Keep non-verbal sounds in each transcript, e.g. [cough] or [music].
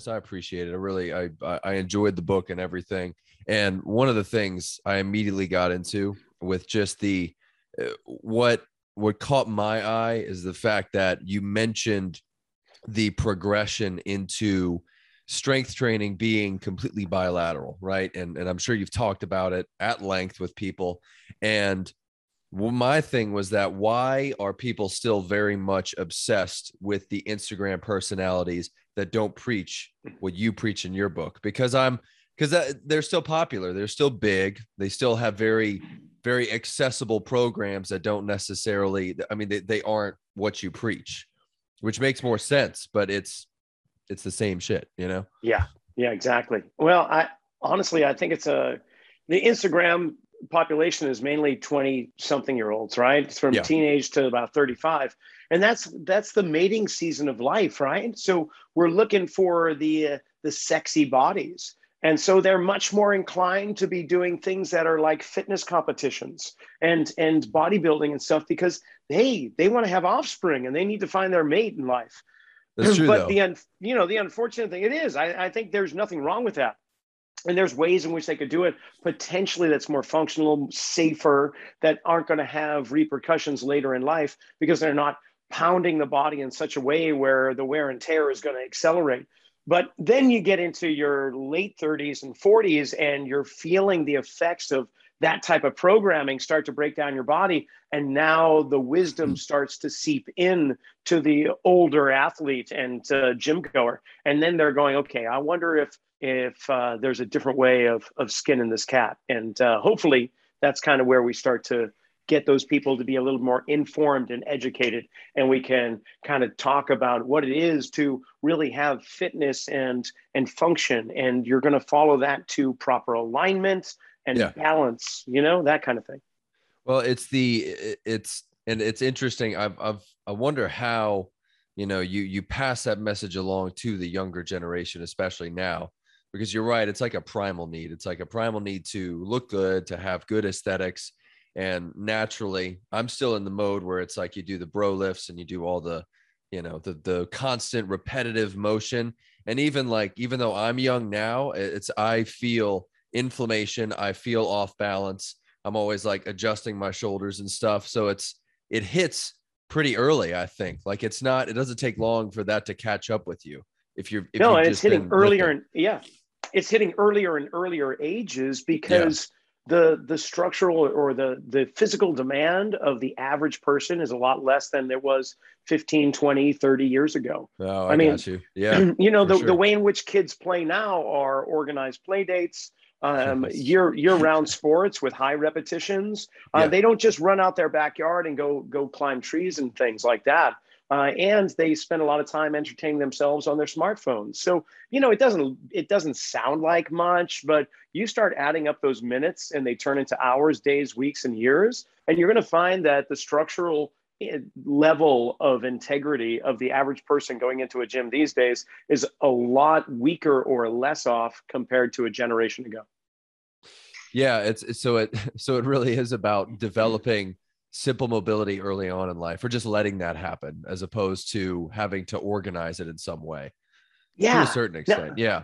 this. I appreciate it. I really, I, I enjoyed the book and everything. And one of the things I immediately got into with just the uh, what what caught my eye is the fact that you mentioned the progression into strength training being completely bilateral, right? And and I'm sure you've talked about it at length with people. And well, my thing was that why are people still very much obsessed with the Instagram personalities that don't preach what you preach in your book? Because I'm because uh, they're still popular, they're still big, they still have very very accessible programs that don't necessarily i mean they, they aren't what you preach which makes more sense but it's it's the same shit you know yeah yeah exactly well i honestly i think it's a the instagram population is mainly 20 something year olds right it's from yeah. teenage to about 35 and that's that's the mating season of life right? So we're looking for the uh, the sexy bodies. And so they're much more inclined to be doing things that are like fitness competitions and and bodybuilding and stuff because they they want to have offspring and they need to find their mate in life. That's true, but though. the un, you know the unfortunate thing it is. I, I think there's nothing wrong with that. And there's ways in which they could do it potentially that's more functional safer that aren't going to have repercussions later in life because they're not pounding the body in such a way where the wear and tear is going to accelerate. But then you get into your late 30s and 40s and you're feeling the effects of that type of programming start to break down your body. And now the wisdom starts to seep in to the older athlete and uh, gym goer. And then they're going okay i wonder if if uh, there's a different way of of skinning this cat. And uh, hopefully that's kind of where we start to get those people to be a little more informed and educated and we can kind of talk about what it is to really have fitness and and function and you're going to follow that to proper alignment and yeah. balance you know that kind of thing well it's the it's and it's interesting i've, I've i wonder how you know you you pass that message along to the younger generation especially now because you're right it's like a primal need it's like a primal need to look good to have good aesthetics and naturally i'm still in the mode where it's like you do the bro lifts and you do all the you know the the constant repetitive motion. And even like even though i'm young now it's i feel inflammation. I feel off balance. I'm always like adjusting my shoulders and stuff. So it's it hits pretty early i think. Like it's not it doesn't take long for that to catch up with you if you're if no and it's hitting earlier and yeah it's hitting earlier and earlier ages because yeah the the structural or the the physical demand of the average person is a lot less than there was 15 20 30 years ago oh, I, I mean you. yeah [clears throat] you know the, sure. the way in which kids play now are organized play dates um, [laughs] year year [laughs] round sports with high repetitions uh, yeah. they don't just run out their backyard and go go climb trees and things like that uh, and they spend a lot of time entertaining themselves on their smartphones. So you know, it doesn't it doesn't sound like much, but you start adding up those minutes, and they turn into hours, days, weeks, and years, and you're going to find that the structural eh, level of integrity of the average person going into a gym these days is a lot weaker or less off compared to a generation ago. Yeah, it's so it [laughs] so it really is about developing simple mobility early on in life or just letting that happen as opposed to having to organize it in some way yeah to a certain extent now, yeah.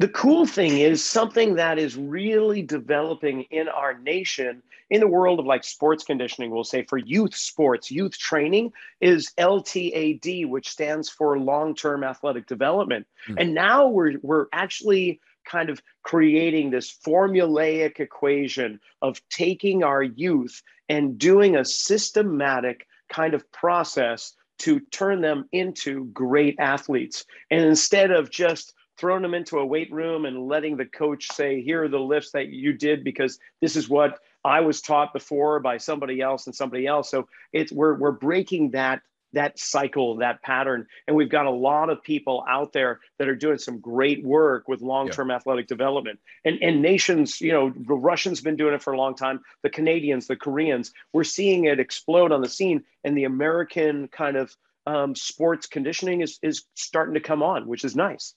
the cool thing is something that is really developing in our nation in the world of like sports conditioning we'll say for youth sports youth training is ltad which stands for long-term athletic development. Mm-hmm. and now we're we're actually kind of creating this formulaic equation of taking our youth and doing a systematic kind of process to turn them into great athletes. And instead of just throwing them into a weight room and letting the coach say, here are the lifts that you did because this is what I was taught before by somebody else and somebody else. So it's we're we're breaking that that cycle, that pattern. And we've got a lot of people out there that are doing some great work with long-term yeah. athletic development. And, and nations, you know, the Russians been doing it for a long time. The Canadians, the Koreans, we're seeing it explode on the scene. And the American kind of um, sports conditioning is is starting to come on, which is nice.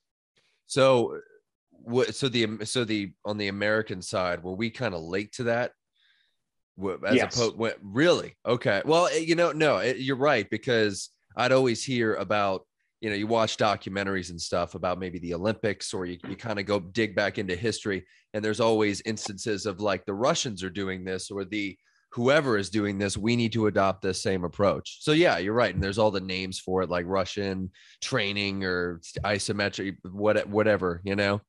So, so the so the on the American side, were we kind of late to that? As yes. opposed really okay well eh, you know no it, eh, you're right because i'd always hear about you know, you watch documentaries and stuff about maybe the Olympics, or you, you kind of go dig back into history, and there's always instances of like the Russians are doing this or the whoever is doing this, we need to adopt this same approach. So yeah, you're right. And there's all the names for it, like Russian training or isometric, what, whatever, you know?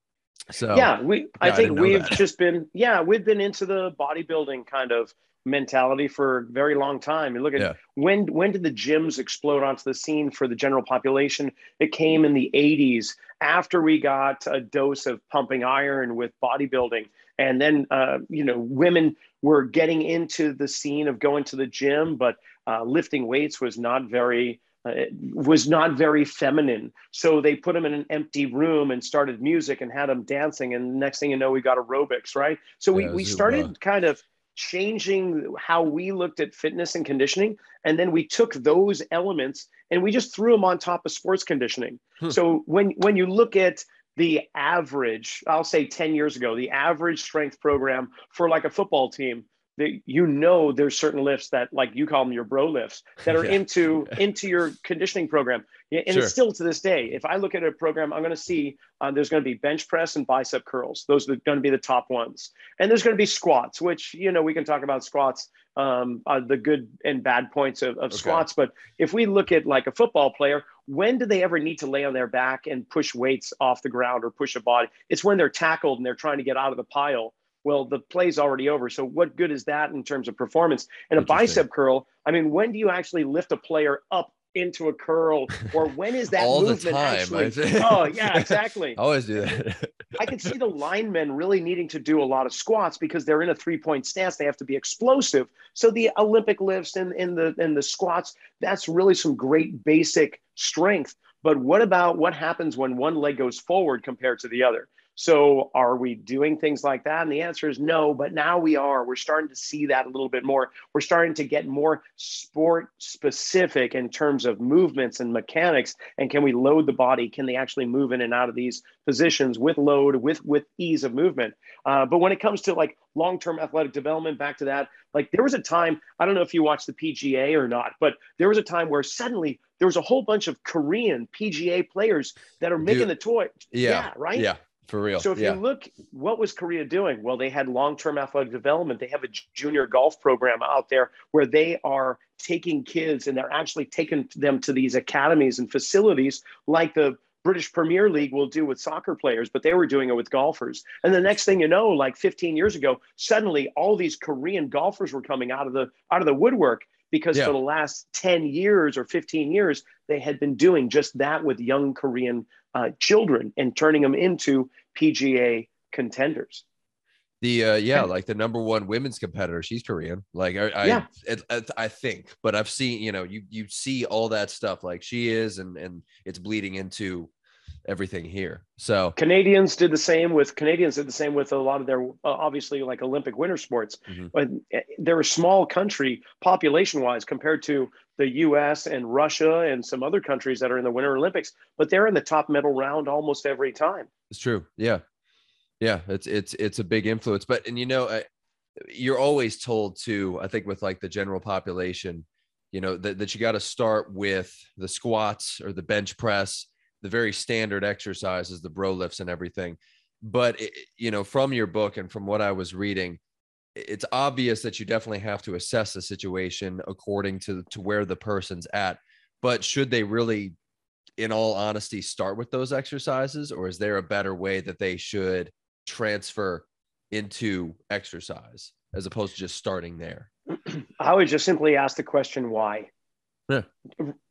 So yeah, we, yeah, I think I we've just been, yeah, we've been into the bodybuilding kind of mentality for a very long time. And look at yeah. when when did the gyms explode onto the scene for the general population? It came in the 80s after we got a dose of pumping iron with bodybuilding. And then uh, you know, women were getting into the scene of going to the gym, but uh, lifting weights was not very uh, was not very feminine. So they put him in an empty room and started music and had him dancing. And next thing you know, we got aerobics, right? So we, yeah, we started kind of changing how we looked at fitness and conditioning. And then we took those elements and we just threw them on top of sports conditioning. Hmm. So when, when you look at the average, I'll say 10 years ago, the average strength program for like a football team, that you know there's certain lifts that like you call them your bro lifts that are [laughs] yeah. into into your conditioning program and sure. it's still to this day if i look at a program i'm going to see uh, there's going to be bench press and bicep curls those are going to be the top ones and there's going to be squats which you know we can talk about squats um, uh, the good and bad points of, of okay. squats but if we look at like a football player when do they ever need to lay on their back and push weights off the ground or push a body it's when they're tackled and they're trying to get out of the pile well, the play's already over. So what good is that in terms of performance? And a bicep curl, I mean, when do you actually lift a player up into a curl? Or when is that [laughs] all movement the time actually [laughs] oh yeah exactly. [laughs] I always do that. I can see the linemen really needing to do a lot of squats because they're in a three point stance. They have to be explosive. So the olympic lifts and in the in the squats that's really some great basic strength. But what about what happens when one leg goes forward compared to the other so, are we doing things like that? And the answer is no, but now we are. We're starting to see that a little bit more. We're starting to get more sport specific in terms of movements and mechanics. And can we load the body? Can they actually move in and out of these positions with load, with with ease of movement? Uh, but when it comes to like long term athletic development, back to that, like there was a time, I don't know if you watched the PGA or not, but there was a time where suddenly there was a whole bunch of Korean PGA players that are making Dude, the toy. Yeah, yeah, right. Yeah. For real. So if yeah. you look, what was Korea doing? Well, they had long-term athletic development. They have a junior golf program out there where they are taking kids and they're actually taking them to these academies and facilities like the British Premier League will do with soccer players, but they were doing it with golfers. And the next thing you know, like 15 years ago, suddenly all these Korean golfers were coming out of the out of the woodwork because yeah. for the last 10 years or 15 years, they had been doing just that with young Korean uh, children and turning them into PGA contenders. The uh, yeah, like the number one women's competitor, she's Korean. Like I, I, yeah. it, it, I think, but I've seen, you know, you you see all that stuff like she is, and and it's bleeding into everything here. So Canadians did the same with Canadians did the same with a lot of their uh, obviously like Olympic winter sports. Mm-hmm. But eh, they're a small country population wise compared to the U.S. and Russia and some other countries that are in the Winter Olympics. But they're in the top medal round almost every time. It's true. Yeah, yeah. It's it's it's a big influence. But and you know, uh, you're always told to. I think with like the general population. You know that, that you got to start with the squats or the bench press the very standard exercises, the bro lifts and everything. But it, you know, from your book and from what I was reading, it's obvious that you definitely have to assess the situation according to to where the person's at. But should they really, in all honesty, start with those exercises, or is there a better way that they should transfer into exercise as opposed to just starting there? I would just simply ask the question why. Yeah.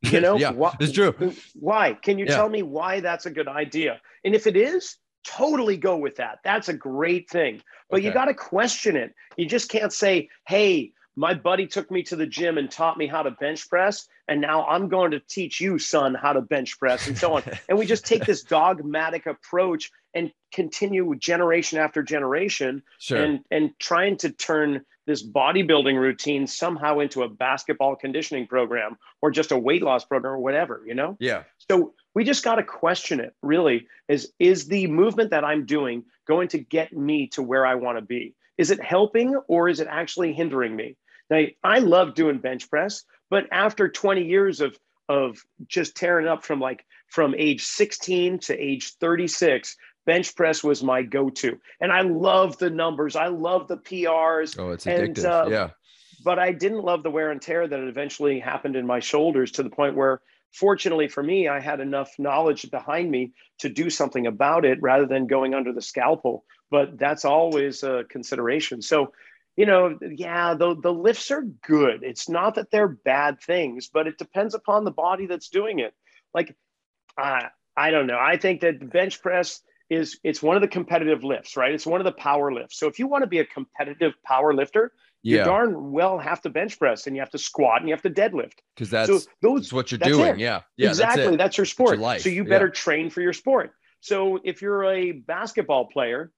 You know, [laughs] yeah, why, it's true. Why? Can you yeah. tell me why that's a good idea? And if it is, totally go with that. That's a great thing. But okay. you got to question it. You just can't say, hey, my buddy took me to the gym and taught me how to bench press. And now I'm going to teach you, son, how to bench press and so on. [laughs] and we just take this dogmatic approach and continue generation after generation sure. and, and trying to turn this bodybuilding routine somehow into a basketball conditioning program or just a weight loss program or whatever, you know? Yeah. So we just got to question it really is is the movement that I'm doing going to get me to where I want to be? Is it helping or is it actually hindering me? Now, I love doing bench press, but after 20 years of of just tearing up from like from age 16 to age 36 bench press was my go-to and i love the numbers i love the prs oh it's addictive and, uh, yeah but i didn't love the wear and tear that eventually happened in my shoulders to the point where fortunately for me i had enough knowledge behind me to do something about it rather than going under the scalpel but that's always a consideration so you know, yeah, the, the lifts are good. It's not that they're bad things, but it depends upon the body that's doing it. Like, uh, I don't know. I think that the bench press is it's one of the competitive lifts, right? It's one of the power lifts. So if you want to be a competitive power lifter, yeah. you darn well have to bench press and you have to squat and you have to deadlift. Because that's, so those, that's what you're that's doing. It. Yeah. Yeah. Exactly. That's, that's your sport. Your so you better yeah. train for your sport. So if you're a basketball player,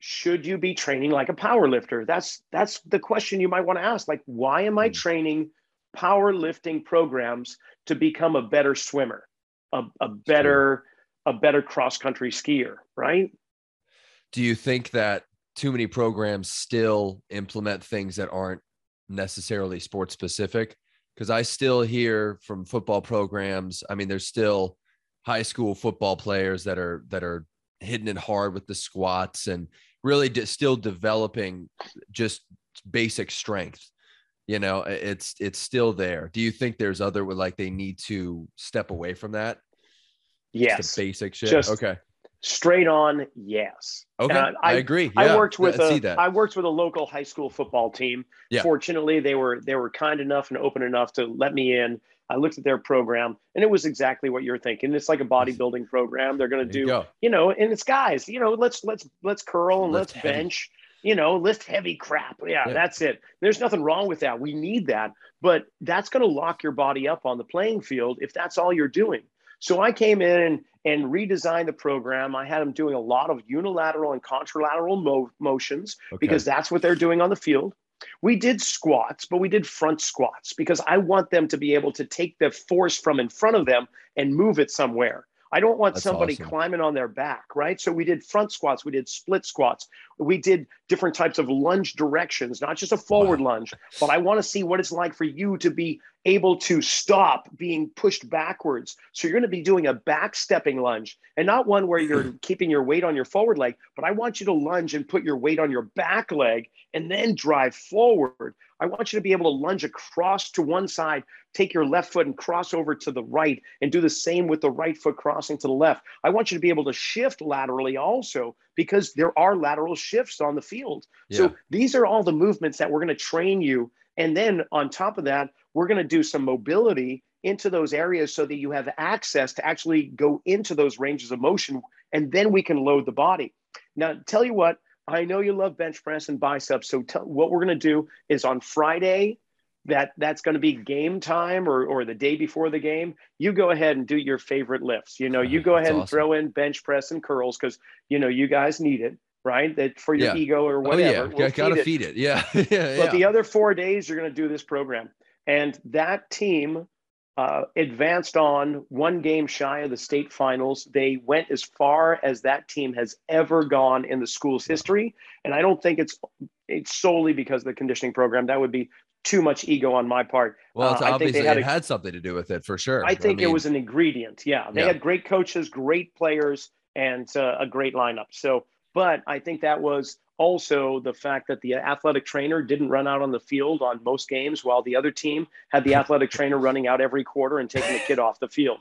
should you be training like a power lifter that's that's the question you might want to ask like why am i hmm. training powerlifting programs to become a better swimmer a, a better a better cross country skier right do you think that too many programs still implement things that aren't necessarily sports specific. Because i still hear from football programs i mean there's still high school football players that are that are hitting it hard with the squats and really de- still developing just basic strength you know it's it's still there. Do you think there's other like they need to step away from that? Yes. basic shit? Just okay straight on yes okay uh, I, I, agree yeah, i worked with I a, I worked with a local high school football team yeah. fortunately they were they were kind enough and open enough to let me in I looked at their program and it was exactly what you're thinking. It's like a bodybuilding program. They're going to do, you, you, know, and it's guys, you know, let's, let's, let's curl and lift let's heavy. bench, you know, lift heavy crap. Yeah, yeah, that's it. There's nothing wrong with that. We need that, but that's going to lock your body up on the playing field if that's all you're doing. So I came in and, and redesigned the program. I had them doing a lot of unilateral and contralateral mo- motions okay. because that's what they're doing on the field. We did squats, but we did front squats because I want them to be able to take the force from in front of them and move it somewhere. I don't want That's somebody awesome. climbing on their back, right? So we did front squats, we did split squats, we did different types of lunge directions, not just a forward wow. lunge, but I want to see what it's like for you to be able to stop being pushed backwards. So you're going to be doing a back stepping lunge and not one where you're [clears throat] keeping your weight on your forward leg, but I want you to lunge and put your weight on your back leg and then drive forward. I want you to be able to lunge across to one side, take your left foot and cross over to the right, and do the same with the right foot crossing to the left. I want you to be able to shift laterally also because there are lateral shifts on the field. Yeah. So these are all the movements that we're going to train you. And then on top of that, we're going to do some mobility into those areas so that you have access to actually go into those ranges of motion and then we can load the body. Now, tell you what, I know you love bench press and biceps. So tell, what we're going to do is on Friday, that that's going to be game time or, or the day before the game, you go ahead and do your favorite lifts. You know, you go ahead and throw in bench press and curls because, you know, you guys need it, right? That for your yeah. ego or whatever. Oh, yeah, we'll gotta feed it. Yeah. [laughs] yeah. But the other four days, you're going to do this program. And that team uh, advanced on one game shy of the state finals. They went as far as that team has ever gone in the school's history, and I don't think it's it's solely because of the conditioning program. That would be too much ego on my part. Well, uh, I think they had, it a, had something to do with it for sure. I think I mean, it was an ingredient. Yeah, they yeah. had great coaches, great players, and uh, a great lineup. So, but I think that was also the fact that the athletic trainer didn't run out on the field on most games while the other team had the athletic trainer running out every quarter and taking the kid off the field.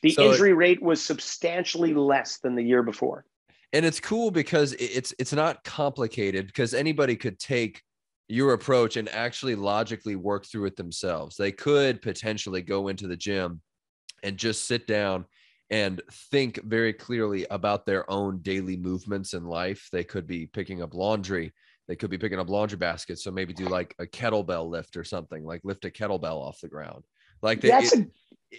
The so injury it, rate was substantially less than the year before. And it's cool because it's it's not complicated because anybody could take your approach and actually logically work through it themselves. They could potentially go into the gym and just sit down and think very clearly about their own daily movements in life. They could be picking up laundry. They could be picking up laundry baskets. So maybe do like a kettlebell lift or something, like lift a kettlebell off the ground. Like they, that's it,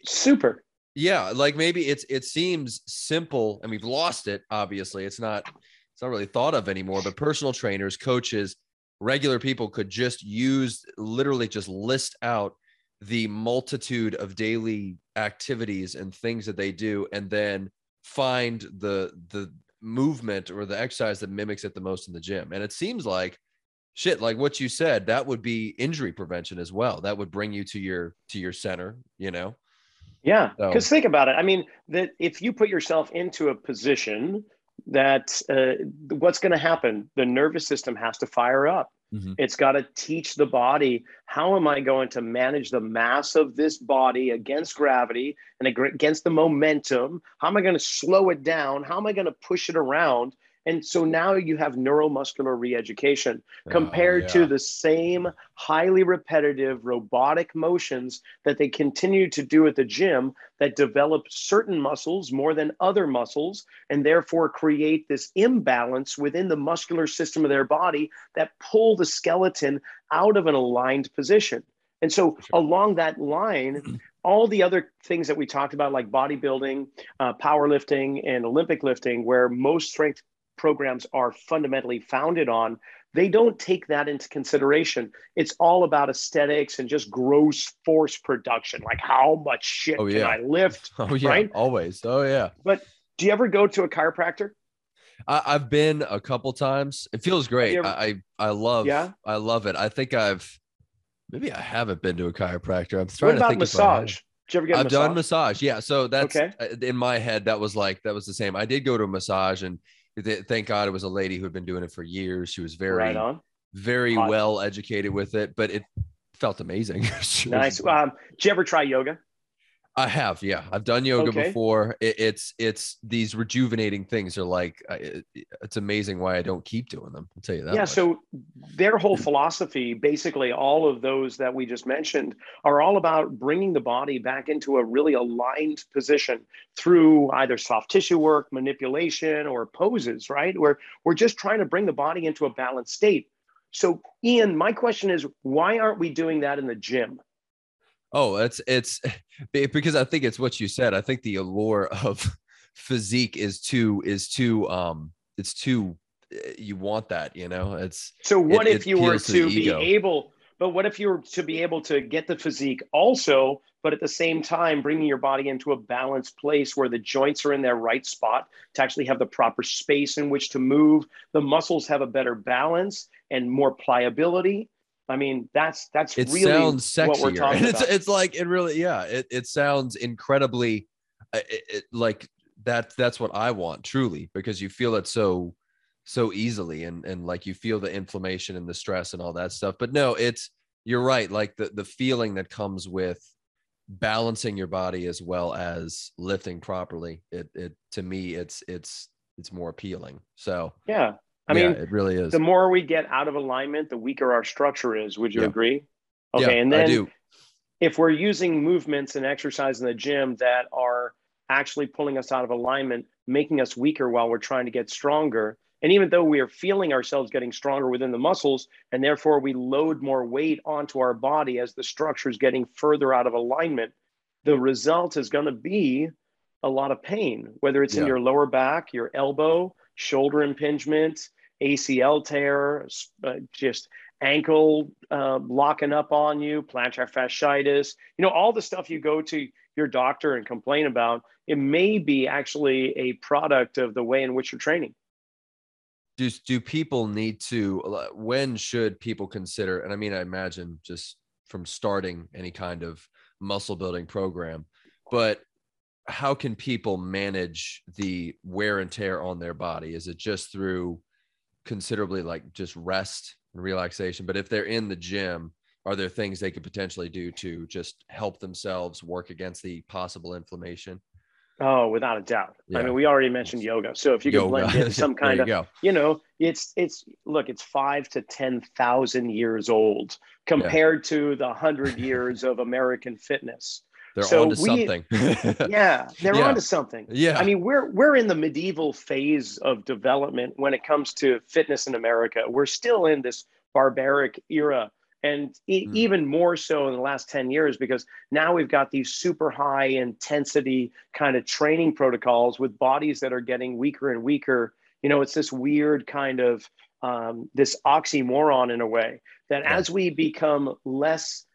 super. Yeah, like maybe it's it seems simple, and we've lost it. Obviously, it's not it's not really thought of anymore. But personal trainers, coaches, regular people could just use literally just list out the multitude of daily activities and things that they do and then find the the movement or the exercise that mimics it the most in the gym. And it seems like shit like what you said that would be injury prevention as well. That would bring you to your to your center you know? Yeah because so. think about it. I mean that if you put yourself into a position that uh, what's going to happen? The nervous system has to fire up mm-hmm. it's got to teach the body how am i going to manage the mass of this body against gravity and against the momentum? How am i going to slow it down? How am i going to push it around and so now you have neuromuscular reeducation oh, compared oh, yeah. to the same highly repetitive robotic motions that they continue to do at the gym that develop certain muscles more than other muscles and therefore create this imbalance within the muscular system of their body that pull the skeleton out of an aligned position. And so, sure. along that line, [clears throat] all the other things that we talked about, like bodybuilding, uh, powerlifting, and Olympic lifting, where most strength programs are fundamentally founded on, they don't take that into consideration. It's all about aesthetics and just gross force production, like how much shit oh, yeah. can I lift? [laughs] Oh yeah, right? always. Oh yeah. But do you ever go to a chiropractor? I, have been a couple times. It feels great. Ever, I I love. Yeah. I love it. I think I've maybe I haven't been to a chiropractor. I'm trying what about to think massage. Did you ever get I've massage? done massage. Yeah. So that's okay. Uh, in my head. That was like that was the same. I did go to a massage and thank God it was a lady who had been doing it for years. She was very, right very Hot. well educated with it, but it felt amazing. [laughs] nice. Um, did you ever try yoga? I have, yeah. I've done yoga okay. before. It, it's it's these rejuvenating things are like uh, it, it's amazing why I don't keep doing them. I'll tell you that. Yeah. Much. So their whole mm. philosophy, basically, all of those that we just mentioned, are all about bringing the body back into a really aligned position through either soft tissue work, manipulation, or poses. Right? Where we're just trying to bring the body into a balanced state. So, Ian, my question is, why aren't we doing that in the gym? Oh, it's [laughs] it's because I think it's what you said. I think the allure of [laughs] physique is too is too um it's too eh, you want that, you know. It's so what it, if you were to, to be able but what if you were to be able to get the physique also, but at the same time bringing your body into a balanced place where the joints are in their right spot to actually have the proper space in which to move, the muscles have a better balance and more pliability, I mean, that's that's it really sounds sexier. what we're talking it's, about. It's like it really, yeah. It it sounds incredibly, uh, it, it, like that. That's what I want truly because you feel it so so easily and and like you feel the inflammation and the stress and all that stuff. But no, it's you're right. Like the the feeling that comes with balancing your body as well as lifting properly. It it to me, it's it's it's more appealing. So yeah, I yeah, mean, it really is. The more we get out of alignment, the weaker our structure is. Would you yeah. agree? Okay. Yeah, and then if we're using movements and exercise in the gym that are actually pulling us out of alignment, making us weaker while we're trying to get stronger, and even though we are feeling ourselves getting stronger within the muscles, and therefore we load more weight onto our body as the structure is getting further out of alignment, the result is going to be a lot of pain, whether it's yeah. in your lower back, your elbow, shoulder impingement, ACL tear, uh, just ankle uh, locking up on you, plantar fasciitis, you know, all the stuff you go to your doctor and complain about, it may be actually a product of the way in which you're training. Do, do people need to, uh, when should people consider, and I mean, I imagine just from starting any kind of muscle building program, but how can people manage the wear and tear on their body? Is it just through considerably like just rest and relaxation. But if they're in the gym, are there things they could potentially do to just help themselves work against the possible inflammation? Oh, without a doubt. Yeah. I mean, we already mentioned yoga. So if you could blend in some [laughs] kind of, you, you, know, it's it's look, it's five to ten thousand years old compared yeah. to the hundred years of American fitness. They're so onto we, something. [laughs] yeah, they're yeah. onto something. Yeah. I mean, we're we're in the medieval phase of development when it comes to fitness in America. We're still in this barbaric era and e- mm. even more so in the last 10 years because now we've got these super high intensity kind of training protocols with bodies that are getting weaker and weaker you know it's this weird kind of um, this oxymoron in a way that as we become less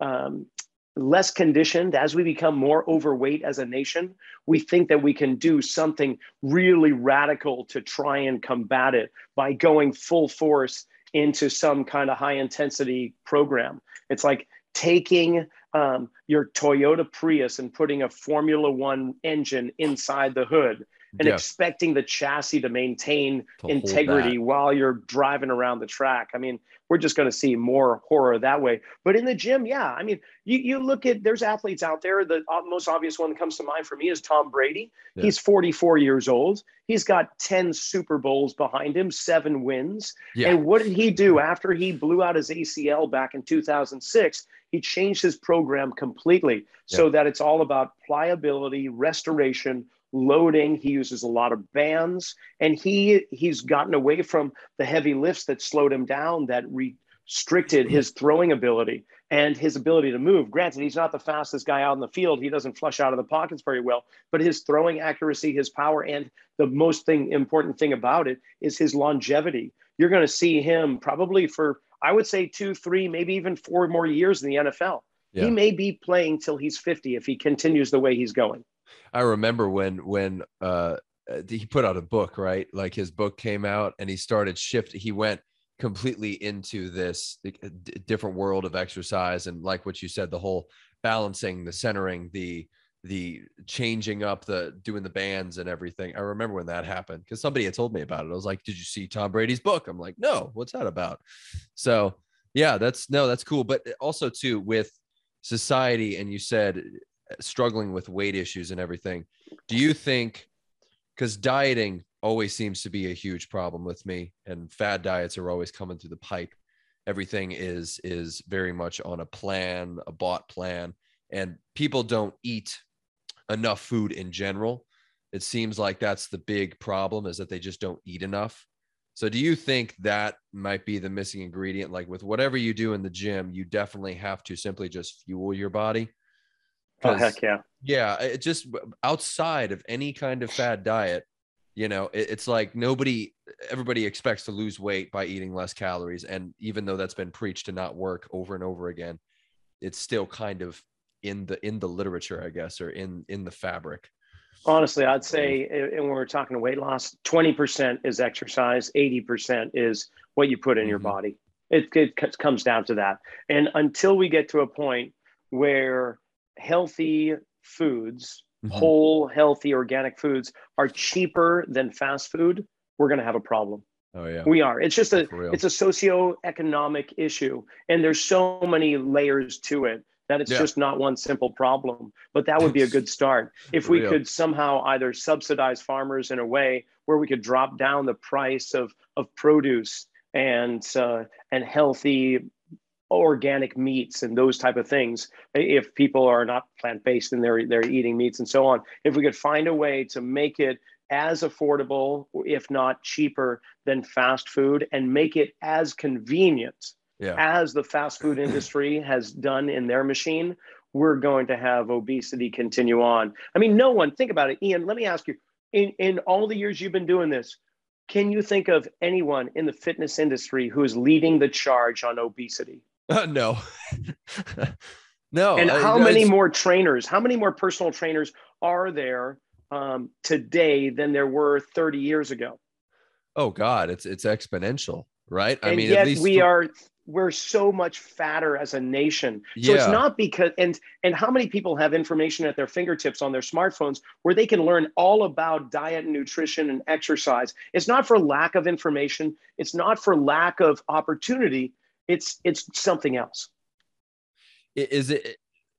um, less conditioned, as we become more overweight as a nation, we think that we can do something really radical to try and combat it by going full force into some kind of high intensity program. It's like taking um, your Toyota Prius and putting a Formula One engine inside the hood and yeah. expecting the chassis to maintain to integrity while you're driving around the track. I mean, we're just going to see more horror that way. But in the gym, yeah, I mean, you, you look at there's athletes out there. The most obvious one that comes to mind for me is Tom Brady. Yeah. He's 44 years old. He's got 10 Super Bowls behind him, seven wins. Yeah. And what did he do after he blew out his ACL back in 2006? He changed his program completely yeah. so that it's all about pliability, restoration, loading. He uses a lot of bands, and he he's gotten away from the heavy lifts that slowed him down, that restricted his throwing ability and his ability to move. Granted, he's not the fastest guy out in the field. He doesn't flush out of the pockets very well, but his throwing accuracy, his power, and the most thing important thing about it is his longevity. You're going to see him probably for I would say two, three, maybe even four more years in the NFL. Yeah. He may be playing till he's 50 if he continues the way he's going. I remember when when uh, he put out a book, right? Like his book came out and he started shift. He went completely into this uh, different world of exercise and like what you said, the whole balancing, the centering, the the changing up the doing the bands and everything. I remember when that happened because somebody had told me about it. I was like, "Did you see Tom Brady's book?" I'm like, "No, what's that about?" So yeah, that's no, that's cool. But also too with society, and you said struggling with weight issues and everything. Do you think because dieting always seems to be a huge problem with me and fad diets are always coming through the pipe. Everything is is very much on a plan a bought plan and people don't eat enough food in general. It seems like that's the big problem is that they just don't eat enough. So do you think that might be the missing ingredient? Like with whatever you do in the gym you definitely have to simply just fuel your body Oh heck yeah! Yeah, it just outside of any kind of fad diet, you know, it, it's like nobody, everybody expects to lose weight by eating less calories, and even though that's been preached to not work over and over again, it's still kind of in the in the literature, I guess, or in in the fabric. Honestly, I'd say, and when we're talking weight loss, twenty percent is exercise, eighty percent is what you put in mm-hmm. your body. It, it comes down to that, and until we get to a point where healthy foods, mm-hmm. whole, healthy, organic foods are cheaper than fast food, we're going to have a problem. Oh yeah. We are. It's just a it's a socio-economic issue and there's so many layers to it that it's yeah. just not one simple problem. But that would be a good [laughs] start. If we real. could somehow either subsidize farmers in a way where we could drop down the price of of produce and uh, and healthy organic meats and those type of things if people are not plant-based and they're they're eating meats and so on if we could find a way to make it as affordable if not cheaper than fast food and make it as convenient yeah. as the fast food [clears throat] industry has done in their machine we're going to have obesity continue on. I mean no one think about it. Ian let me ask you in in all the years you've been doing this can you think of anyone in the fitness industry who is leading the charge on obesity uh, [laughs] no. [laughs] no. And how many more trainers, how many more personal trainers are there um, today than there were 30 years ago? Oh God, it's it's exponential, right? And I mean, yet we are we're so much fatter as a nation. So yeah. it's not because and and how many people have information at their fingertips on their smartphones where they can learn all about diet and nutrition and exercise. It's not for lack of information, it's not for lack of opportunity it's it's something else. Is it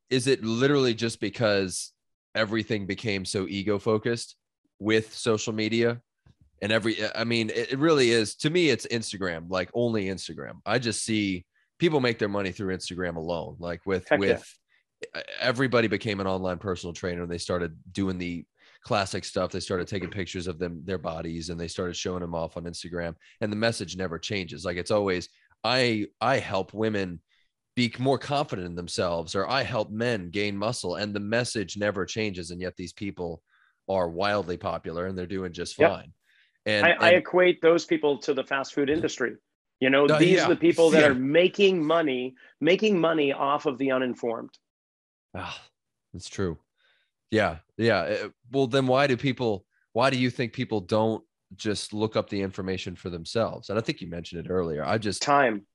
is it literally just because everything became so ego focused with social media? And every i mean it really is to me it's instagram like only instagram. I just see people make their money through instagram alone like with Heck with yeah. everybody became an online personal trainer and they started doing the classic stuff. They started taking pictures of them their bodies and they started showing them off on instagram. And the message never changes. Like it's always I I help women be more confident in themselves or I help men gain muscle and the message never changes and yet these people are wildly popular and they're doing just fine. Yep. And, I, and I, equate those people to the fast food industry. You know, uh, these yeah. are the people that yeah. are making money, making money off of the uninformed. Ah, that's true. Yeah. Yeah. Eh, well, then why do people, why do you think people don't just look up the information for themselves. And I think you mentioned it earlier. I just time.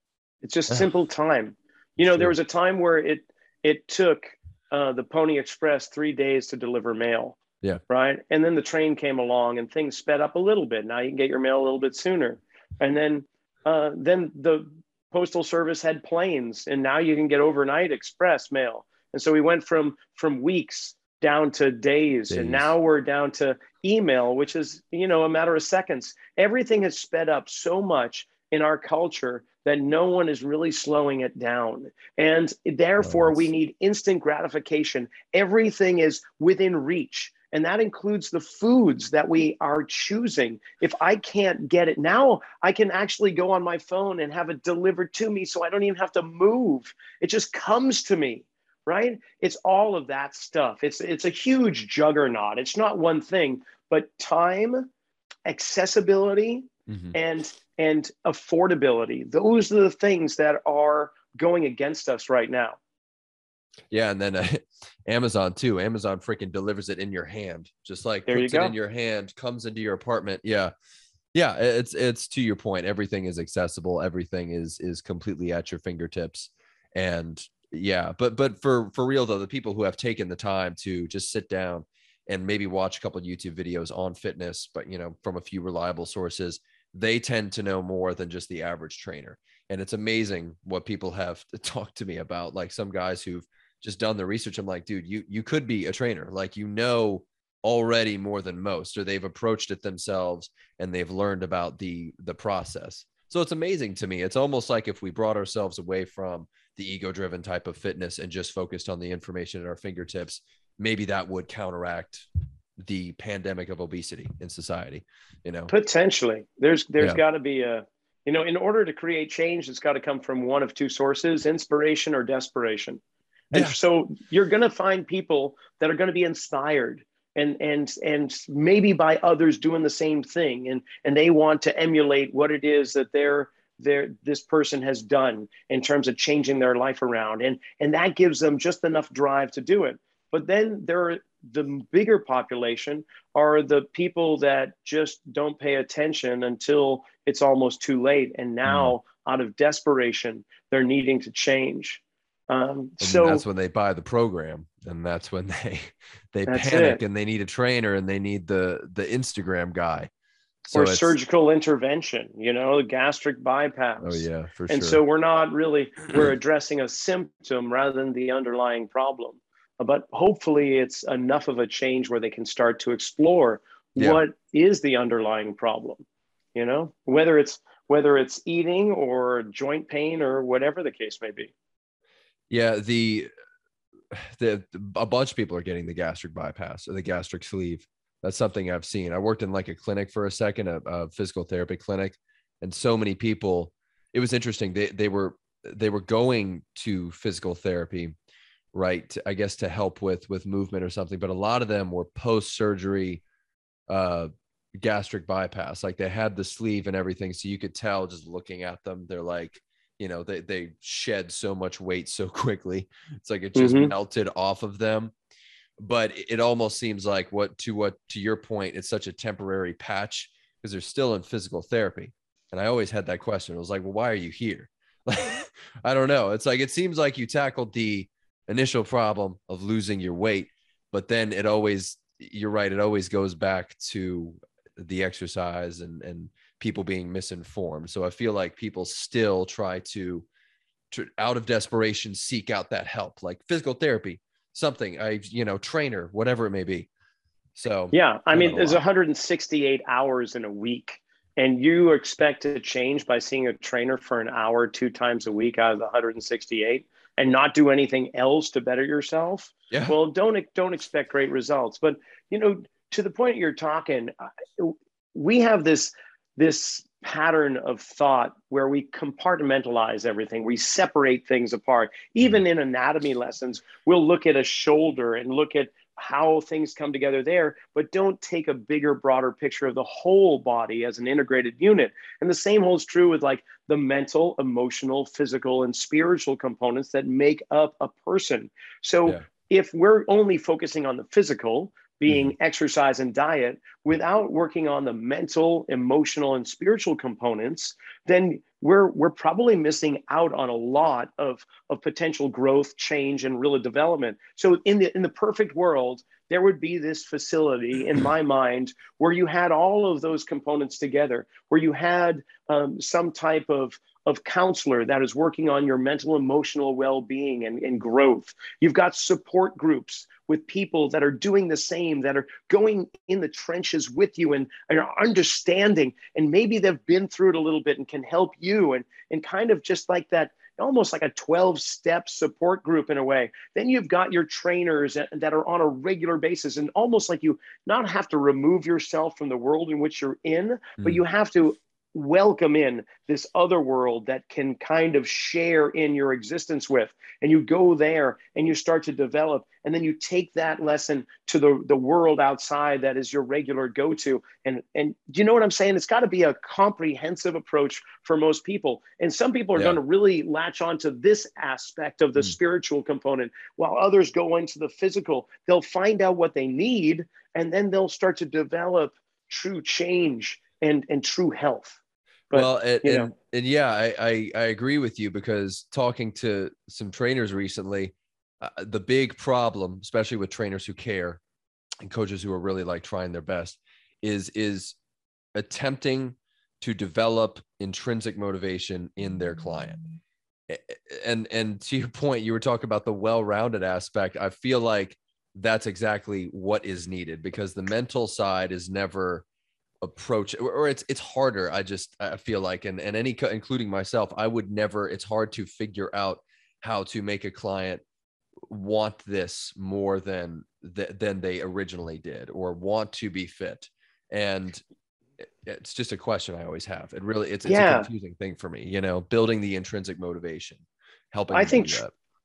It's just simple time. You know, there was a time where it it took uh, the Pony Express three days to deliver mail. Yeah. Right. And then the train came along and things sped up a little bit. Now you can get your mail a little bit sooner. And then uh, then the postal service had planes and now you can get overnight express mail. And so we went from from weeks down to days, days, and now we're down to email which is you know a matter of seconds. Everything has sped up so much in our culture that no one is really slowing it down. And therefore we need instant gratification. Everything is within reach and that includes the foods that we are choosing. If I can't get it now, I can actually go on my phone and have it delivered to me so I don't even have to move. It just comes to me right? It's all of that stuff. It's it's a huge juggernaut. It's not one thing, but time, accessibility, mm-hmm. and and affordability. Those are the things that are going against us right now. Yeah, and then uh, [laughs] Amazon too. Amazon freaking delivers it in your hand, just like there puts it in your hand, comes into your apartment. Yeah, yeah. It's it's to your point. Everything is accessible. Everything is is completely at your fingertips, and yeah but but for for real though the people who have taken the time to just sit down and maybe watch a couple youtube videos on fitness but you know from a few reliable sources they tend to know more than just the average trainer. And it's amazing what people have [laughs] talked to me about like some guys who've just done the research. I'm like dude you you could be a trainer. Like you know already more than most or they've approached it themselves and they've learned about the the process. So it's amazing to me. It's almost like if we brought ourselves away from the ego driven type of fitness and just focused on the information at our fingertips, maybe that would counteract the pandemic of obesity in society, you know. Potentially. There's there's yeah. got to be a you know, in order to create change, it's got to come from one of two sources, inspiration or desperation. And yeah. so you're going to find people that are going to be inspired and and and maybe by others doing the same thing and and they want to emulate what it is that they're this person has done in terms of changing their life around. And and that gives them just enough drive to do it. But then there are the bigger population are the people that just don't pay attention until it's almost too late. And now mm. out of desperation they're needing to change. Um, so that's when they buy the program. And that's when they [laughs] they panic it. and they need a trainer and they need the the instagram guy so or surgical intervention, you know, gastric bypass. Oh yeah, for and sure. And so we're not really [clears throat] we're addressing a symptom rather than the underlying problem. But hopefully, it's enough of a change where they can start to explore yeah. what is the underlying problem. You know, whether it's whether it's eating or joint pain or whatever the case may be. Yeah, the [sighs] the a bunch of people are getting the gastric bypass or the gastric sleeve that's something I've seen. I worked in like a clinic for a second, a, a physical therapy clinic, and so many people. It was interesting. They they were they were going to physical therapy, right? I guess to help with with movement or something. But a lot of them were post surgery, uh, gastric bypass. Like they had the sleeve and everything, so you could tell just looking at them. They're like, you know, they they shed so much weight so [laughs] quickly. It's like it just mm-hmm. melted off of them but it almost seems like what to what to your point it's such a temporary patch because they're still in physical therapy. And i always had that question. It was like well why are you here? Like [laughs] i don't know. It's like it seems like you tackled the initial problem of losing your weight but then it always you're right it always goes back to the exercise and and people being misinformed. So i feel like people still try to, to out of desperation seek out that help. Like physical therapy something, I you know, trainer, whatever it may be. So yeah, I mean, there's 168 hours in a week, and you expect to change by seeing a trainer for an hour two times a week out of the 168 and not do anything else to better yourself. Yeah. Well, don't don't expect great results. But you know, to the point you're talking, we have this this pattern of thought where we compartmentalize everything we separate things apart. Even mm. in anatomy lessons we'll look at a shoulder and look at how things come together there but don't take a bigger broader picture of the whole body as an integrated unit. And the same holds true with like the mental emotional physical and spiritual components that make up a person. So yeah. if we're only focusing on the physical being mm-hmm. exercise and diet without working on the mental emotional and spiritual components then we're we're probably missing out on a lot of of potential growth change and real development so in the in the perfect world there would be this facility in my [clears throat] mind where you had all of those components together where you had um, some type of of counselor that is working on your mental emotional well-being and, and growth you've got support groups with people that are doing the same that are going in the trenches with you and, and are understanding and maybe they've been through it a little bit and can help you and and kind of just like that almost like a 12 step support group in a way. Then you've got your trainers that are on a regular basis and almost like you not have to remove yourself from the world in which you're in, mm. but you have to welcome in this other world that can kind of share in your existence with. And you go there and you start to develop and then you take that lesson to the, the world outside that is your regular go-to. And and do you know what i'm saying? It's got to be a comprehensive approach for most people. And some people are yeah. going to really latch on to this aspect of the mm. spiritual component while others go into the physical. They'll find out what they need and then they'll start to develop true change and and true health but, well, and, and, and, yeah, I, I, I agree with you because talking to some trainers recently, uh, the big problem, especially with trainers who care and coaches who are really like trying their best, is is attempting to develop intrinsic motivation in their client. And and to your point, you were talking about the well-rounded aspect. I feel like that's exactly what is needed because the mental side is never approach or it's it's harder i just i feel like and and any including myself i would never it's hard to figure out how to make a client want this more than than they originally did or want to be fit. And it's just a question i always have. It really it's, it's yeah. a confusing thing for me you know building the intrinsic motivation helping i think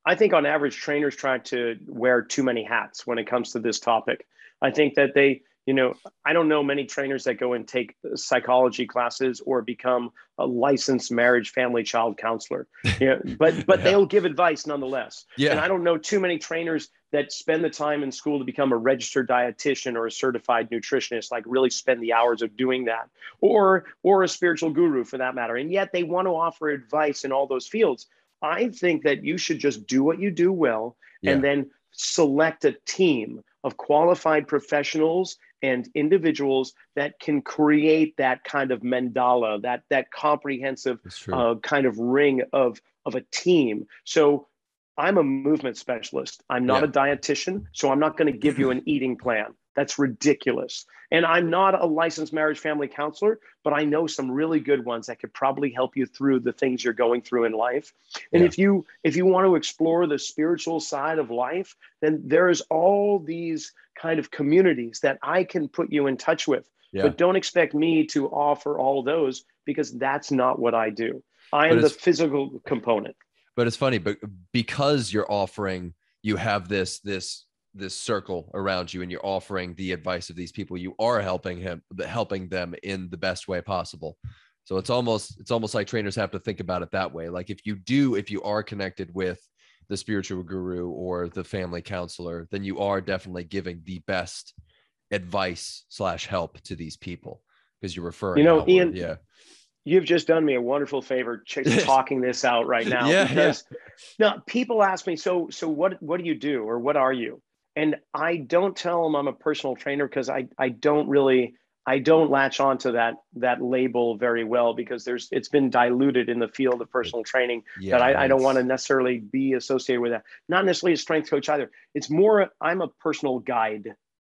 i think on average trainers try to wear too many hats when it comes to this topic. I think that they you know i don't know many trainers that go and take psychology classes or become a licensed marriage family child counselor. [laughs] You know, but but yeah. they'll give advice nonetheless. Yeah. And i don't know too many trainers that spend the time in school to become a registered dietitian or a certified nutritionist like really spend the hours of doing that or or a spiritual guru for that matter. And yet they want to offer advice in all those fields. I think that you should just do what you do well yeah. and then select a team of qualified professionals and individuals that can create that kind of mandala, that that comprehensive uh, kind of ring of of a team. So I'm a movement specialist. I'm not yeah. a dietitian, so I'm not going to give you an eating plan. That's ridiculous. And I'm not a licensed marriage family counselor, but I know some really good ones that could probably help you through the things you're going through in life. And yeah. if you if you want to explore the spiritual side of life, then there's all these kind of communities that I can put you in touch with. Yeah. But don't expect me to offer all those because that's not what I do. I am the physical component. But it's funny, but because you're offering, you have this this this circle around you and you're offering the advice of these people you are helping him helping them in the best way possible so it's almost it's almost like trainers have to think about it that way like if you do if you are connected with the spiritual guru or the family counselor then you are definitely giving the best advice slash help to these people because you're referring you know outward. ian yeah you've just done me a wonderful favor [laughs] talking this out right now yeah, because yeah. no people ask me so so what what do you do or what are you and I don't tell them I'm a personal trainer because I I don't really I don't latch onto that that label very well because there's it's been diluted in the field of personal training yeah, that I, I don't want to necessarily be associated with that. Not necessarily a strength coach either. It's more I'm a personal guide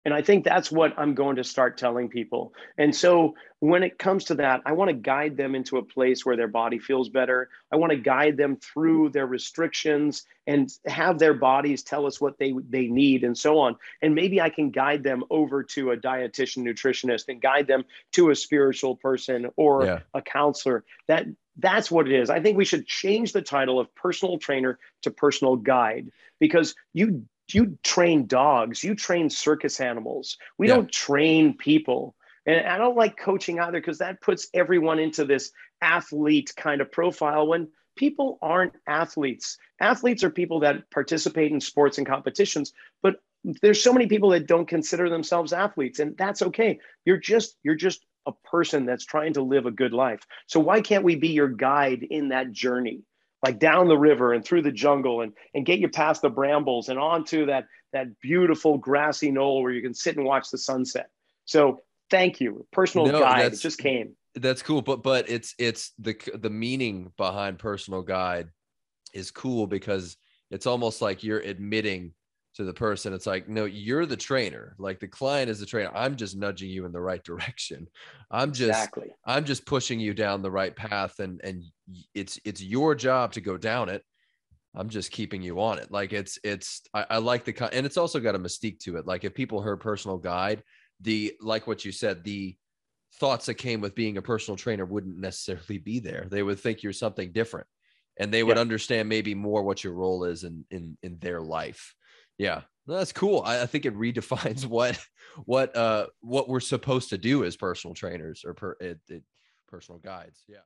and I think that's what I'm going to start telling people. And so when it comes to that, I want to guide them into a place where their body feels better. I want to guide them through their restrictions and have their bodies tell us what they they need and so on. And maybe I can guide them over to a dietitian nutritionist and guide them to a spiritual person or yeah. a counselor. That that's what it is. I think we should change the title of personal trainer to personal guide because you you train dogs, you train circus animals. We yeah. don't train people. And I don't like coaching either because that puts everyone into this athlete kind of profile when people aren't athletes. Athletes are people that participate in sports and competitions, but there's so many people that don't consider themselves athletes and that's okay you're just you're just a person that's trying to live a good life so why can't we be your guide in that journey like down the river and through the jungle and and get you past the brambles and onto that that beautiful grassy knoll where you can sit and watch the sunset. So thank you. Personal no, guide it just came. that's cool but but it's it's the the meaning behind personal guide is cool because it's almost like you're admitting to the person it's like no you're the trainer. Like the client is the trainer. I'm just nudging you in the right direction. I'm just exactly. i'm just pushing you down the right path and and it's it's your job to go down it. I'm just keeping you on it. Like it's it's i, I like the and it's also got a mystique to it. Like if people heard personal guide the like what you said the thoughts that came with being a personal trainer wouldn't necessarily be there. They would think you're something different and they would understand maybe more what your role is in in in their life yeah, that's cool. I, I, think it redefines [laughs] what what uh what we're supposed to do as personal trainers or per, it, it, personal guides. Yeah.